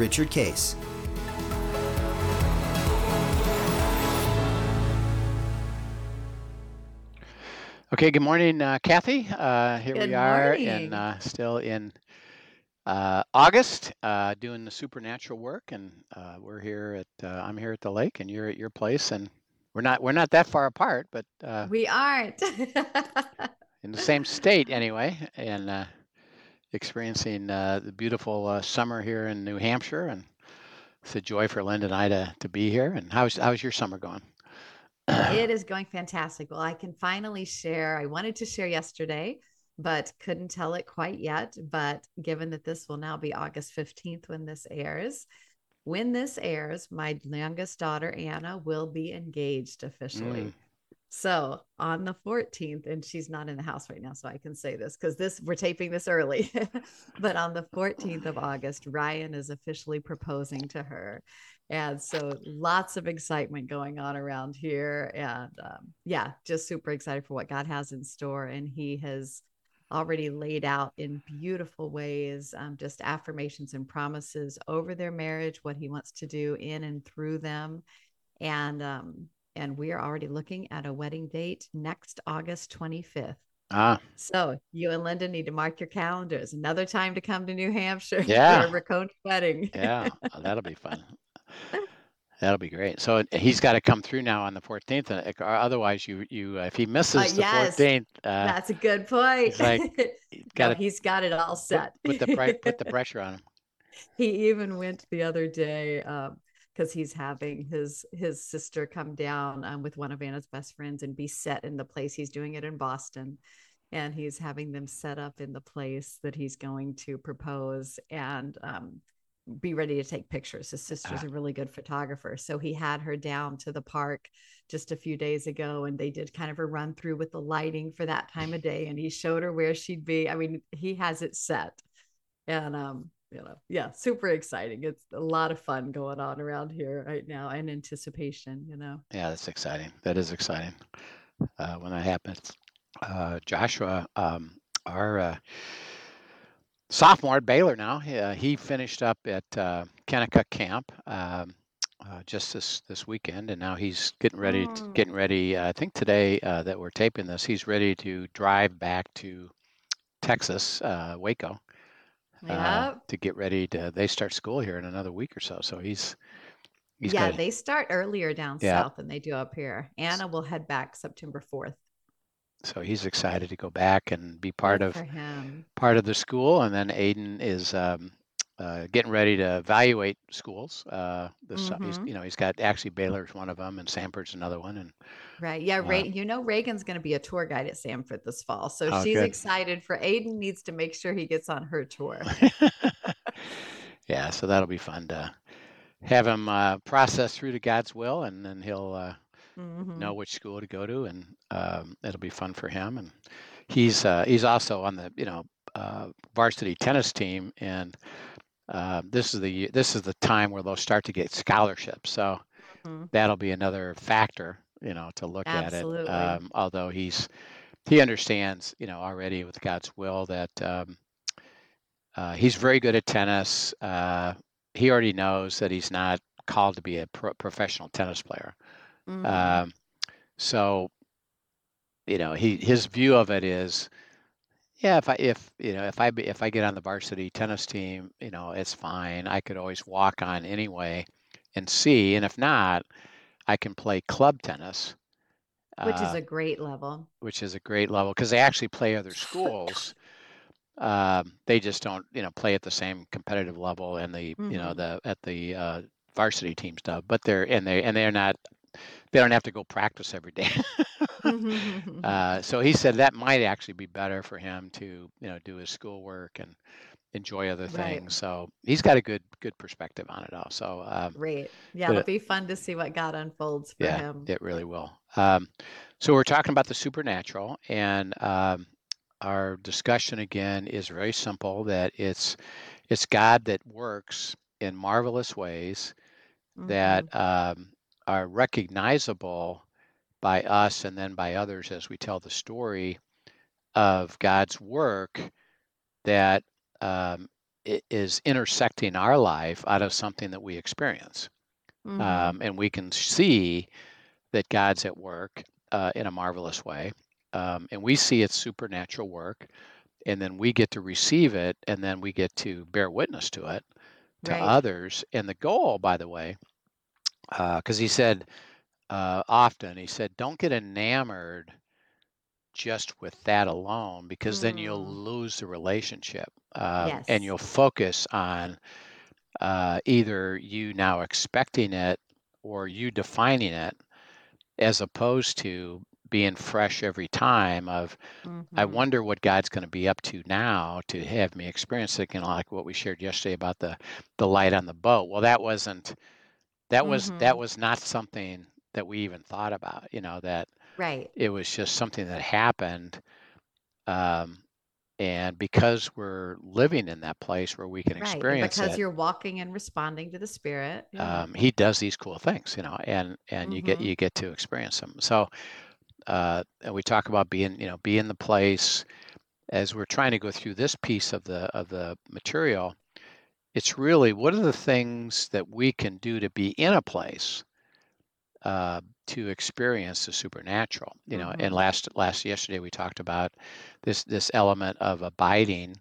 Richard Case. Okay, good morning, uh, Kathy. Uh, here Good we are, morning. and uh, still in uh, August, uh, doing the supernatural work, and uh, we're here at uh, I'm here at the lake, and you're at your place, and we're not we're not that far apart, but uh, We aren't. in the same state anyway, and uh, experiencing uh, the beautiful uh, summer here in New Hampshire, and it's a joy for Linda and I to to be here. And how's how's your summer going? It is going fantastic. Well, I can finally share. I wanted to share yesterday, but couldn't tell it quite yet. But given that this will now be August 15th when this airs, when this airs, my youngest daughter, Anna, will be engaged officially. Mm. So on the 14th, and she's not in the house right now, so I can say this because this we're taping this early. but on the 14th of August, Ryan is officially proposing to her. And so lots of excitement going on around here. And um, yeah, just super excited for what God has in store. And he has already laid out in beautiful ways um, just affirmations and promises over their marriage, what he wants to do in and through them. And um, and we are already looking at a wedding date next August 25th. Ah, So you and Linda need to mark your calendars. Another time to come to New Hampshire Yeah. for a Racone wedding. yeah, oh, that'll be fun. That'll be great. So he's got to come through now on the 14th, uh, or otherwise you you uh, if he misses the yes. 14th, uh, That's a good point. He's like, got to he's got it all set. put the put the pressure on him. he even went the other day because he's having his his sister come down um, with one of Anna's best friends and be set in the place. He's doing it in Boston, and he's having them set up in the place that he's going to propose and um, be ready to take pictures. His sister's Ah. a really good photographer, so he had her down to the park just a few days ago, and they did kind of a run through with the lighting for that time of day, and he showed her where she'd be. I mean, he has it set and um you know yeah super exciting it's a lot of fun going on around here right now and anticipation you know Yeah, that's exciting. That is exciting uh, when that happens. Uh, Joshua, um, our uh, sophomore at Baylor now, he, uh, he finished up at uh, Kanakuk Camp um, uh, just this this weekend, and now he's getting ready. To, Mm. getting ready. Uh, I think today uh, that we're taping this, he's ready to drive back to Texas, uh, Waco, uh, yeah to get ready to. They start school here in another week or so, so he's he's yeah got they start earlier down Yeah. south than they do up here anna will head back september 4th so he's excited to go back and be part Good of for him part of the school, and then Aiden is um, uh, getting ready to evaluate schools. Uh, this Mhm. you know, he's got actually Baylor's one of them, and Samford's another one, and right yeah Uh, Ray, you know reagan's going to be a tour guide at samford this fall so Oh, she's good. excited for aiden needs to make sure he gets on her tour yeah, so that'll be fun to have him uh, process through to God's will, and then he'll uh, Mhm. know which school to go to, and um, it'll be fun for him. And he's uh, he's also on the you know uh, varsity tennis team, and uh, this is the this is the time where they'll start to get scholarships. So Mhm. that'll be another factor, you know, to look at it. Um, although he's he understands, you know, already with God's will that um, uh, he's very good at tennis. Uh, he already knows that he's not called to be a pro- professional tennis player. Mhm. Um, so, you know, he his view of it is, yeah, if I if you know if I be- if I get on the varsity tennis team, you know, it's fine. I could always walk on anyway and see, and if not, I can play club tennis, which is uh, a great level which is a great level because they actually play other schools. Um, they just don't, you know, play at the same competitive level and the, you know, Mhm. the at the uh, varsity team stuff. But they're and they and they're not, they don't have to go practice every day. uh, so he said that might actually be better for him to, you know, do his schoolwork and enjoy other Right. things. So he's got a good good perspective on it all. So um, Great. Yeah, it'll it- be fun to see what God unfolds for yeah, him. it really will. Um, so we're talking about the supernatural, and um, our discussion again is very simple. That it's it's God that works in marvelous ways that Mhm. um, are recognizable by us and then by others as we tell the story of God's work that um, is intersecting our life out of something that we experience. Mhm. Um, and we can see that God's at work uh, in a marvelous way. Um, and we see its supernatural work. And then we get to receive it and then we get to bear witness to it to Right. others. And the goal, by the way, because he said uh, often, he said, don't get enamored just with that alone because then you'll Mm. lose the relationship um, and you'll focus on uh, either you now expecting it or you defining it as opposed to being fresh every time of I Mhm. wonder what God's going to be up to now to have me experience it, you know, like what we shared yesterday about the the light on the boat. Well, that wasn't that was that Mhm. was not something that we even thought about, you know, that Right. it was just something that happened. Um, and because we're living in that place where we can Right. And experience because it, you're walking and responding to the spirit. Yeah. um, he does these cool things, you know, and and you get Mhm. you get to experience them. So uh, and we talk about being, you know, be in the place as we're trying to go through this piece of the of the material. It's really what are the things that we can do to be in a place uh, to experience the supernatural, you know. And Mhm. last last yesterday we talked about this this element of abiding,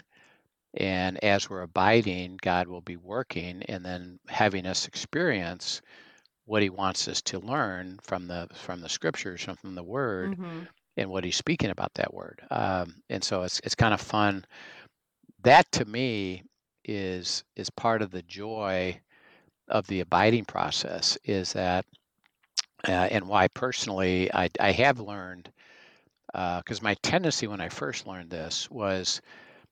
and as we're abiding, God will be working, and then having us experience what He wants us to learn from the from the scriptures, from, from the Word, Mhm. and what He's speaking about that Word. Um, and so it's it's kind of fun. That to me is is part of the joy of the abiding process. Is that uh, and why personally I, I have learned because my tendency when I first learned this was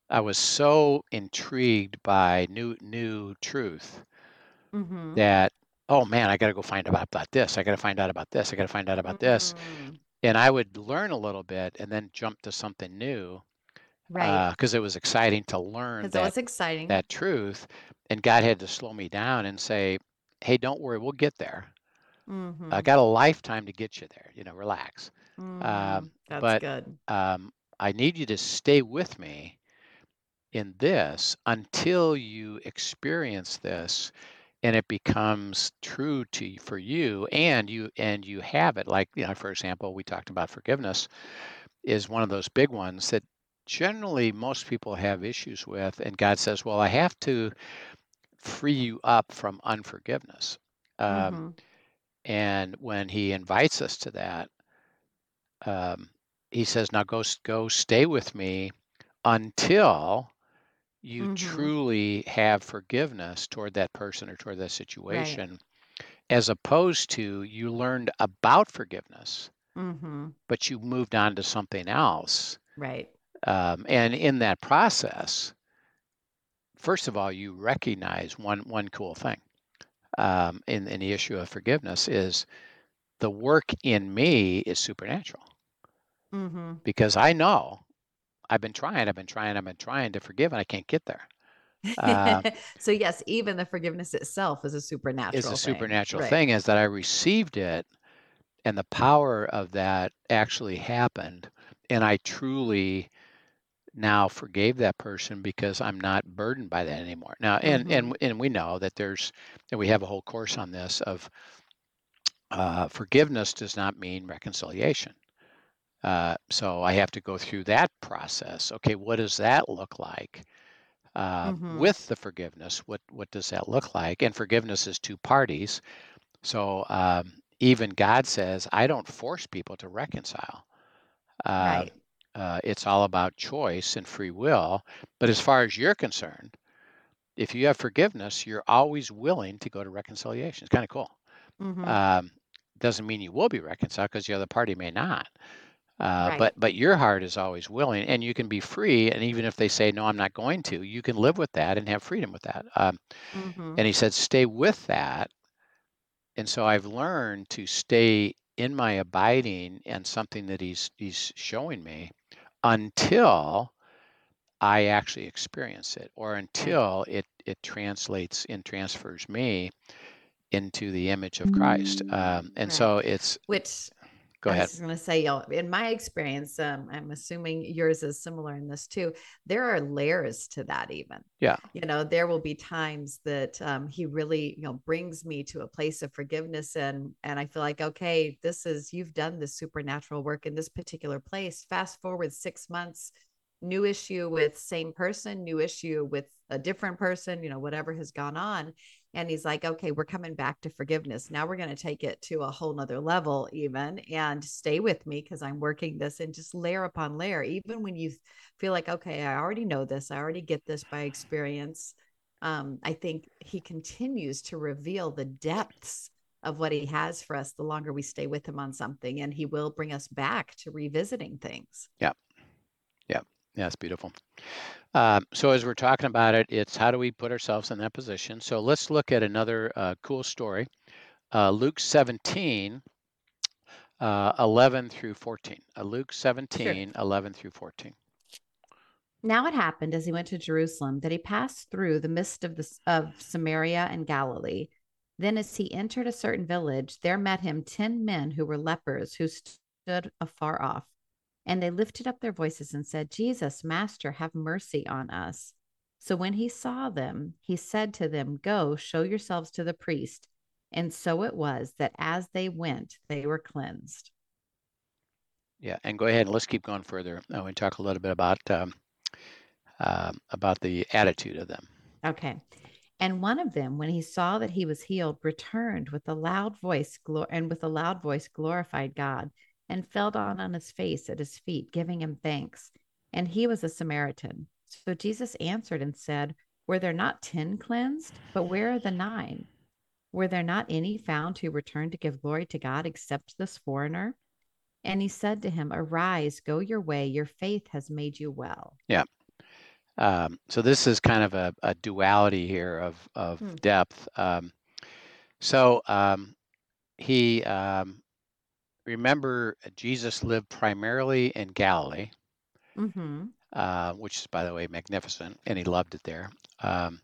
I was so intrigued by new new truth Mhm. that oh man I got to go find out about this I got to find out about this I got to find out about this Mm. and I would learn a little bit and then jump to something new Right. because it was exciting to learn that always exciting. that truth and God had to slow me down and say hey don't worry we'll get there I Mhm. got a lifetime to get you there you know relax Mhm. um, That's but good. um, I need you to stay with me in this until you experience this and it becomes true to for you and you and you have it like you know for example we talked about forgiveness is one of those big ones that generally most people have issues with and god says well i have to free you up from unforgiveness um, Mhm. And when he invites us to that um, he says now go go stay with me until you Mhm. truly have forgiveness toward that person or toward that Right. situation as opposed to you learned about forgiveness Mhm. but you moved on to something else Right. um, and in that process first of all you recognize one one cool thing um, in, in the issue of forgiveness is the work in me is supernatural Mhm. because i know i've been trying i've been trying i've been trying to forgive and i can't get there uh, so yes, even the forgiveness itself is a supernatural is supernatural a thing. supernatural Right. thing is that I received it and the power of that actually happened and I truly now forgave that person because I'm not burdened by that anymore. Now and Mhm. and and we know that there's and we have a whole course on this of uh, forgiveness does not mean reconciliation. Uh, so I have to go through that process. Okay, what does that look like? Uh, Mhm. with the forgiveness, what what does that look like? And forgiveness is two parties. So um, even God says, I don't force people to reconcile. Uh, Right. Uh, it's all about choice and free will. But as far as you're concerned, if you have forgiveness, you're always willing to go to reconciliation. It's kind of cool. Mhm. Um, doesn't mean you will be reconciled because the other party may not. Uh, Right. but but your heart is always willing, and you can be free. And even if they say no, I'm not going to, you can live with that and have freedom with that. Um, hmm and he said, stay with that. And so I've learned to stay in my abiding and something that he's he's showing me until I actually experience it, or until it it translates and transfers me into the image of Christ. Um, and Right. so it's Which go ahead. I was going to say, y'all, in my experience, um, I'm assuming yours is similar in this too. There are layers to that, even. Yeah. You know, there will be times that um, he really, you know, brings me to a place of forgiveness, and and I feel like, okay, this is you've done this supernatural work in this particular place. Fast forward six months, new issue with same person, new issue with a different person. You know, whatever has gone on, and he's like okay we're coming back to forgiveness. Now we're going to take it to a whole nother level even and stay with me because i'm working this and just layer upon layer. Even when you feel like okay i already know this. I already get this by experience um, i think he continues to reveal the depths of what he has for us the longer we stay with him on something and he will bring us back to revisiting things. Yeah. Yeah, it's beautiful. Um, so as we're talking about it, it's how do we put ourselves in that position? So let's look at another uh, cool story. Uh, Luke 17, uh, 11 through 14. Uh, Luke 17, 11 through 14. Now it happened as he went to Jerusalem that he passed through the midst of the of Samaria and Galilee. Then as he entered a certain village, there met him ten men who were lepers who stood afar off. And they lifted up their voices and said, Jesus, Master, have mercy on us. So when he saw them, he said to them, Go, show yourselves to the priest. And so it was that as they went, they were cleansed. Yeah, and go ahead and let's keep going further. I want to talk a little bit about um, um about the attitude of them. Okay. And one of them, when he saw that he was healed, returned with a loud voice glor- and with a loud voice glorified God and fell down on his face at his feet, giving him thanks. And he was a Samaritan. So Jesus answered and said, Were there not ten cleansed? But where are the nine? Were there not any found who returned to give glory to God except this foreigner? And he said to him, Arise, go your way, your faith has made you well. Yeah. Um, so this is kind of a, a duality here of of Hmm. depth. Um, so um, he um, remember Jesus lived primarily in Galilee. Mm-hmm. uh, which is, by the way, magnificent, and he loved it there. Um,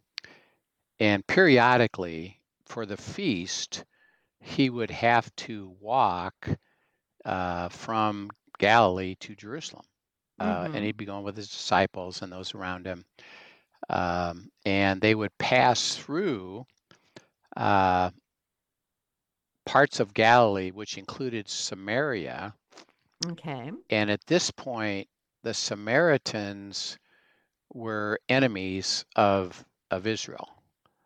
and periodically, for the feast, he would have to walk uh, from Galilee to Jerusalem. Uh, Mhm. And he'd be going with his disciples and those around him. Um, and they would pass through uh, parts of Galilee, which included Samaria. Okay. And at this point, the Samaritans were enemies of of Israel.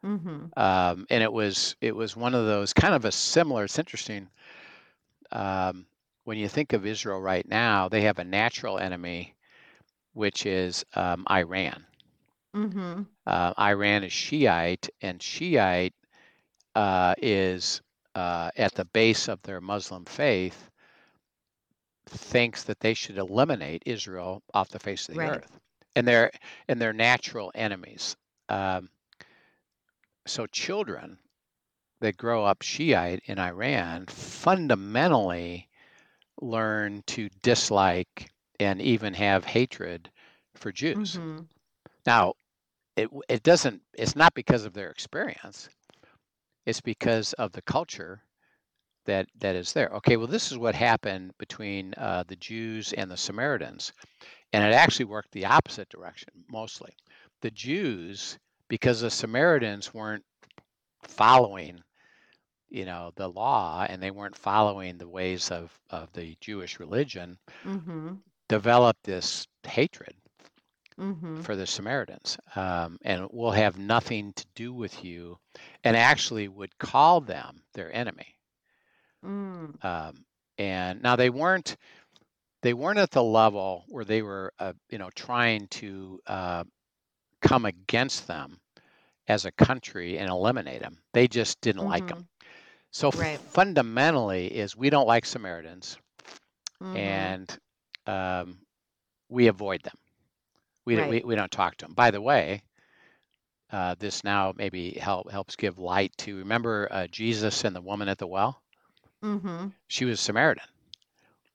Mm-hmm. Um, and it was it was one of those kind of a similar. It's interesting um, when you think of Israel right now. They have a natural enemy, which is um, Iran. Mm-hmm. Uh, Iran is Shiite, and Shiite uh, is uh, at the base of their Muslim faith. Thinks that they should eliminate Israel off the face of the Right. earth, and they're and they're natural enemies. Um, so children that grow up Shiite in Iran fundamentally learn to dislike and even have hatred for Jews. Mm-hmm. Now, it it doesn't. It's not because of their experience. It's because of the culture that that is there. Okay, well, this is what happened between uh, the Jews and the Samaritans, and it actually worked the opposite direction mostly. The Jews, because the Samaritans weren't following, you know, the law, and they weren't following the ways of of the Jewish religion, Mm-hmm. developed this hatred Mm-hmm. for the Samaritans, um, and will have nothing to do with you, and actually would call them their enemy. Mm. Um, and now they weren't they weren't at the level where they were, uh, you know, trying to uh, come against them as a country and eliminate them. They just didn't like them. So Right. fundamentally, is we don't like Samaritans, Mhm. and um, we avoid them. We, don't- we Right. we don't talk to them. By the way, uh, this now maybe help helps give light to remember uh, Jesus and the woman at the well. Mm-hmm. She was Samaritan,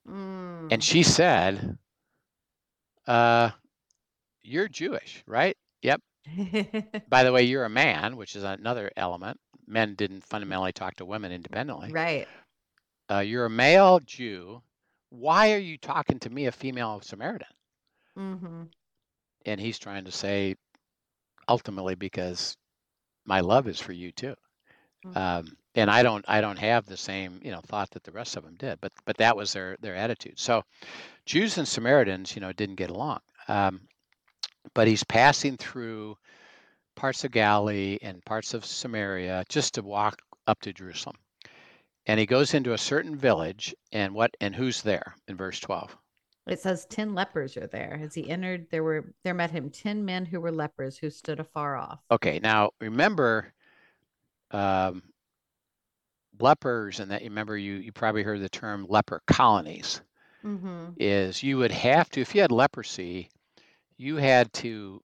Mm. and she said, uh, "You're Jewish, right? Yep. By the way, you're a man, which is another element. Men didn't fundamentally talk to women independently. right. Uh, you're a male Jew. Why are you talking to me, a female Samaritan?" Mm-hmm. And he's trying to say ultimately because my love is for you too. Mm. um, and i don't i don't have the same you know thought that the rest of them did but but that was their their attitude. So jews and samaritans you know didn't get along. Um, but he's passing through parts of galilee and parts of samaria just to walk up to jerusalem. And he goes into a certain village and what and who's there in verse 12 It says ten lepers are there. As he entered, there were there met him ten men who were lepers who stood afar off. Okay, now remember, um, lepers, and that you remember you you probably heard the term leper colonies. Mm-hmm. Is you would have to if you had leprosy, you had to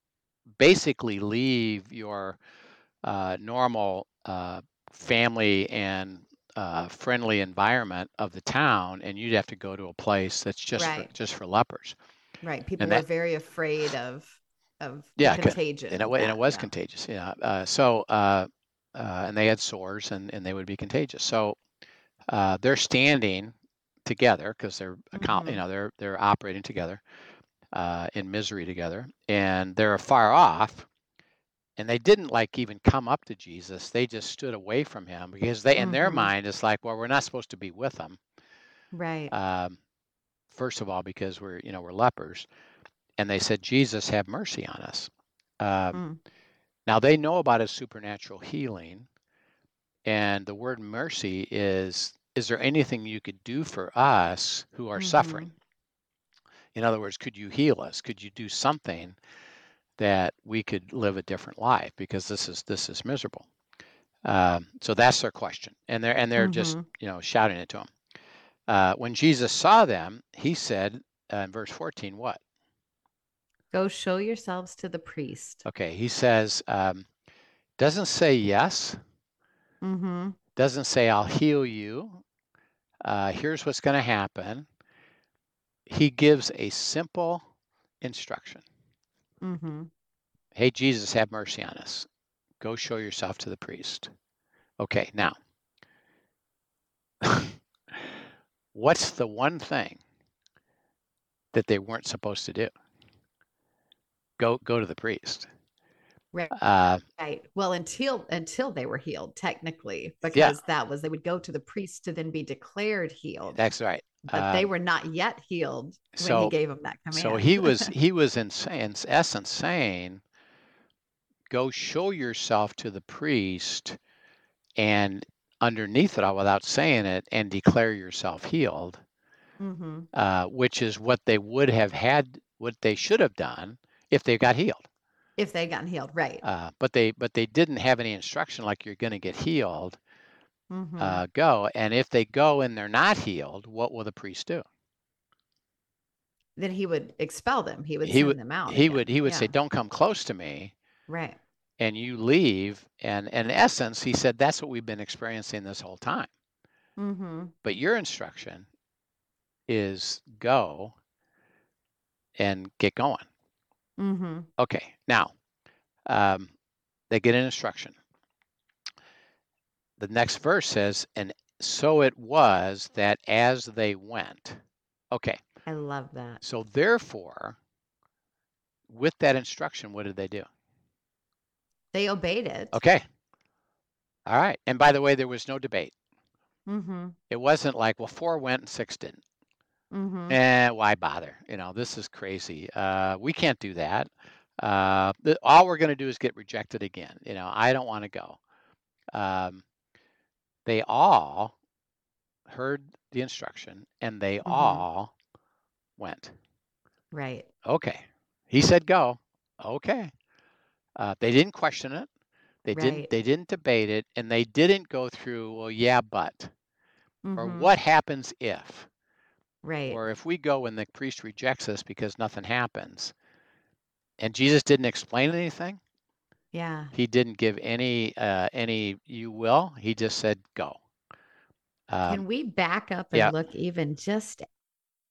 basically leave your uh, normal uh, family and uh, friendly environment of the town, and you'd have to go to a place that's just for, just for lepers. Right. People And were that- very afraid of of yeah, contagion. and it, and it was yeah. contagious. Yeah. Uh, so, uh, uh, and they had sores, and, and they would be contagious. So, uh, they're standing together because they're account, you Mhm. know, they're they're operating together uh, in misery together, and they're far off. And they didn't like even come up to Jesus. They just stood away from him because they, in their Mhm. mind, it's like, well, we're not supposed to be with them. Right. Um, first of all, because we're, you know, we're lepers, and they said, Jesus, have mercy on us. Um, Mm. now they know about his supernatural healing, and the word mercy is is there anything you could do for us who are suffering? In other words, could you heal us? Could you do something that we could live a different life because this is this is miserable? Um, so that's their question, and they're and they're just Mhm. you know shouting it to him. Uh, when Jesus saw them, he said uh, in verse 14, what? Go show yourselves to the priest. Okay, he says, um, doesn't say yes, Mm-hmm. doesn't say I'll heal you. Uh, here's what's going to happen. He gives a simple instruction. Mm-hmm. Hey, Jesus, have mercy on us. Go show yourself to the priest. Okay, now, what's the one thing that they weren't supposed to do? Go, go to the priest. Right. Uh, Right. Well, until until they were healed, technically, because that was they would go to the priest to then be declared healed. that's right. But they um, were not yet healed when so- he gave them that command. So he was he was in, in essence saying, "Go show yourself to the priest, and underneath it all, without saying it, and declare yourself healed." hmm Uh, which is what they would have had, what they should have done if they got healed. if they'd gotten healed, right? Uh, but they but they didn't have any instruction like you're going to get healed. Mhm. Uh, go, and if they go and they're not healed, what will the priest do? then he would expel them. He would he send would- them out. He again. would he would say, "Don't come close to me." right. and you leave and, and in essence he said that's what we've been experiencing this whole time Mm-hmm. but your instruction is go and get going Mm-hmm. okay now um, they get an instruction the next verse says and so it was that as they went. Okay. I love that. so therefore with that instruction what did they do? They obeyed it. okay. All right. And by the way there was no debate. Mm-hmm. it wasn't like well four went and six didn't. Mm-hmm. eh why bother? You know this is crazy. Uh we can't do that. Uh all we're going to do is get rejected again. You know i don't want to go. Um they all heard the instruction and they Mhm. all went Right. okay he said go okay uh they didn't question it they didn't they didn't debate it and they didn't go through well yeah but or Mhm. what happens if Right. Or if we go and the priest rejects us because nothing happens, and Jesus didn't explain anything, Yeah. he didn't give any uh, any you will. He just said go. Can Um, we back up and yeah. look even just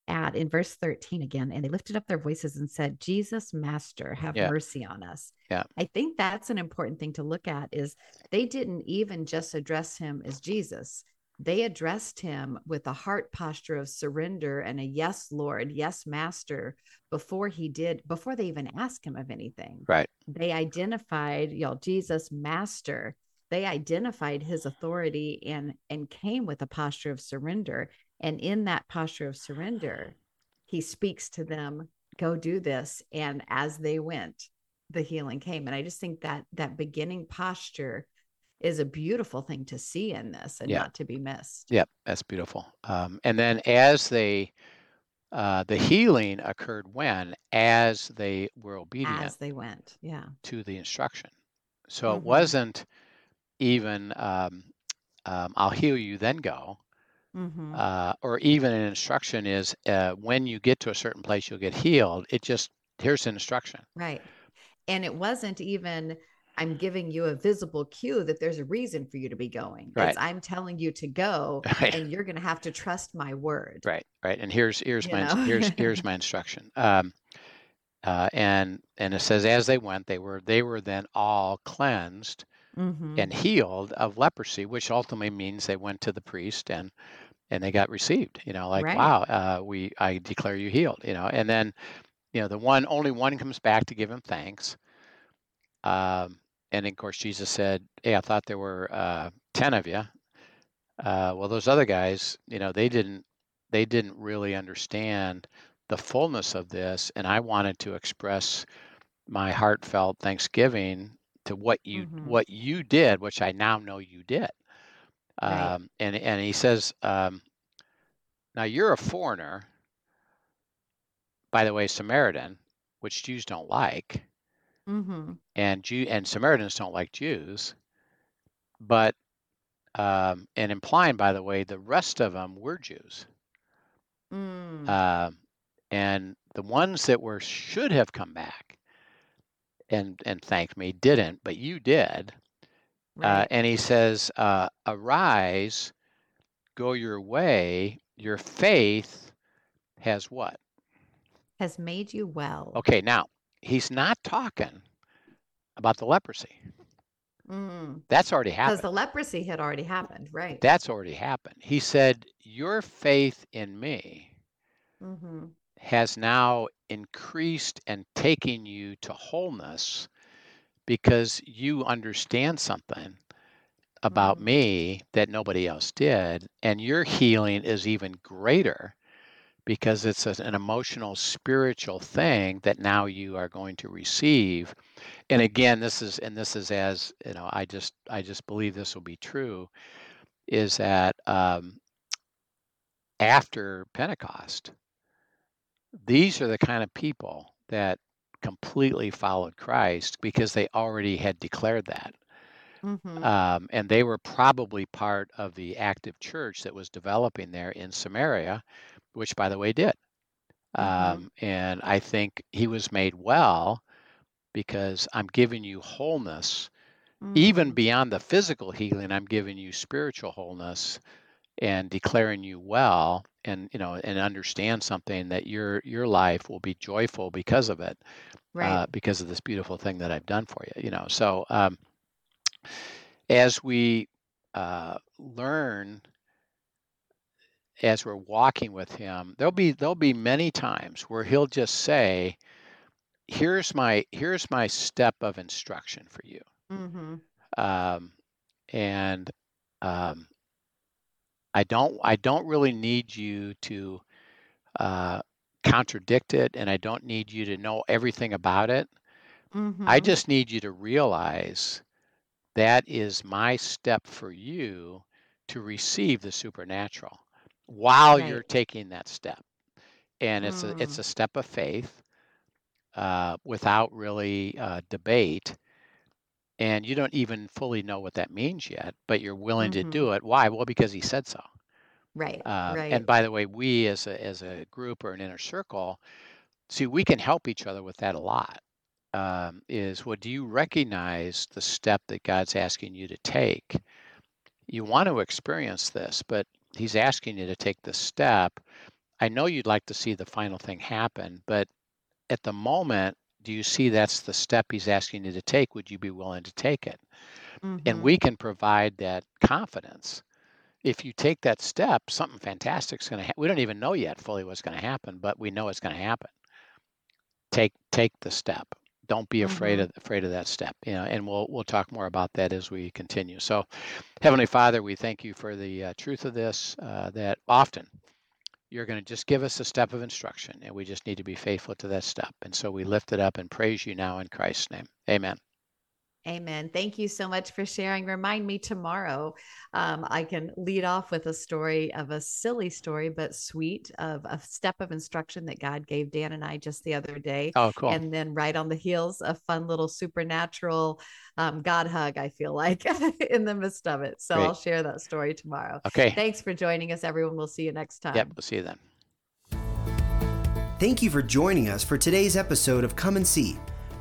at in verse 13 again? And they lifted up their voices and said, Jesus, Master, have Yeah. mercy on us. Yeah. I think that's an important thing to look at is they didn't even just address him as Jesus. They addressed him with a heart posture of surrender and a yes, Lord, yes, Master, before he did, before they even asked him of anything right. They identified y'all jesus master they identified his authority and and came with a posture of surrender and in that posture of surrender he speaks to them go do this and as they went the healing came and i just think that that beginning posture is a beautiful thing to see in this and Yeah. not to be missed Yep, that's beautiful. Um, and then as they, uh, the healing occurred when, as they were obedient as they went yeah to the instruction. So it Mhm. wasn't even, um, um, I'll heal you, then go. Mhm. Uh, or even an instruction is uh, when you get to a certain place, you'll get healed. It just, here's an instruction. Right. And it wasn't even, I'm giving you a visible cue that there's a reason for you to be going. Right. It's I'm telling you to go Right. and you're going to have to trust my word. Right, right. And here's here's You my here's here's my instruction. Um, uh, and and it says as they went, they were they were then all cleansed Mhm. and healed of leprosy, which ultimately means they went to the priest and and they got received. You know, like Right. wow, uh, we I declare you healed. You know, and then you know the one only one comes back to give him thanks. Um, and of course Jesus said, "Hey, I thought there were uh, ten of you." Uh, well, those other guys, you know, they didn't they didn't really understand the fullness of this, and I wanted to express my heartfelt thanksgiving to what you Mhm. what you did, which I now know you did. Right. Um, and and he says, um, now you're a foreigner, by the way, Samaritan, which Jews don't like, Mhm. and Jew and Samaritans don't like Jews, but um, and implying, by the way, the rest of them were Jews. Mm. Um, and the ones that were should have come back and and thanked me didn't, but you did. Uh, and he says, uh, "Arise, go your way. Your faith has what? Has made you well. Okay, now he's not talking about the leprosy. Because That's already happened. Because the leprosy had already happened. Right. That's already happened. He said, Your faith in me mm-hmm. has now increased and taken you to wholeness because you understand something about Mhm. me that nobody else did. And your healing is even greater because it's an emotional, spiritual thing that now you are going to receive. And again, this is, and this is as, you know, I just, I just believe this will be true is that um, after Pentecost, these are the kind of people that completely followed Christ because they already had declared that. Mhm. Um, and they were probably part of the active church that was developing there in Samaria, which, by the way, did. Mhm. Um, and I think he was made well because I'm giving you wholeness, even Mhm. beyond the physical healing. I'm giving you spiritual wholeness and declaring you well, and you know, and understand something that your your life will be joyful because of it, right. uh, because of this beautiful thing that I've done for you. You know, so um, as we uh, learn as we're walking with him there'll be there'll be many times where he'll just say here's my here's my step of instruction for you. Hmm um, and um, i don't i don't really need you to uh, contradict it and i don't need you to know everything about it. Hmm i just need you to realize that is my step for you to receive the supernatural while you're taking that step and it's a it's Mm. a step of faith uh, without really uh, debate and you don't even fully know what that means yet but you're willing to Mhm. do it why well because he said so Right. Uh, right. and by the way, we as a as a group or an inner circle, see, we can help each other with that a lot. Um, is what do you recognize the step that God's asking you to take? You want to experience this, but He's asking you to take the step. I know you'd like to see the final thing happen, but at the moment, do you see that's the step He's asking you to take? Would you be willing to take it? And Mhm. we can provide that confidence if you take that step, something fantastic is going to happen. We don't even know yet fully what's going to happen, but we know it's going to happen. Take take the step. Don't be afraid Mhm. of afraid of that step. You know, and we'll we'll talk more about that as we continue. So, Heavenly Father, we thank you for the uh, truth of this. Uh, that often you're going to just give us a step of instruction, and we just need to be faithful to that step. And so we lift it up and praise you now in Christ's name. Amen. Amen. Thank you so much for sharing. Remind me tomorrow. Um, I can lead off with a story of a silly story, but sweet of a step of instruction that God gave Dan and I just the other day. Oh, cool. And then right on the heels, a fun little supernatural um, God hug, I feel like, in the midst of it. So Great. I'll share that story tomorrow. okay. Thanks for joining us, everyone. We'll see you next time. Yep. We'll see you then. Thank you for joining us for today's episode of Come and See,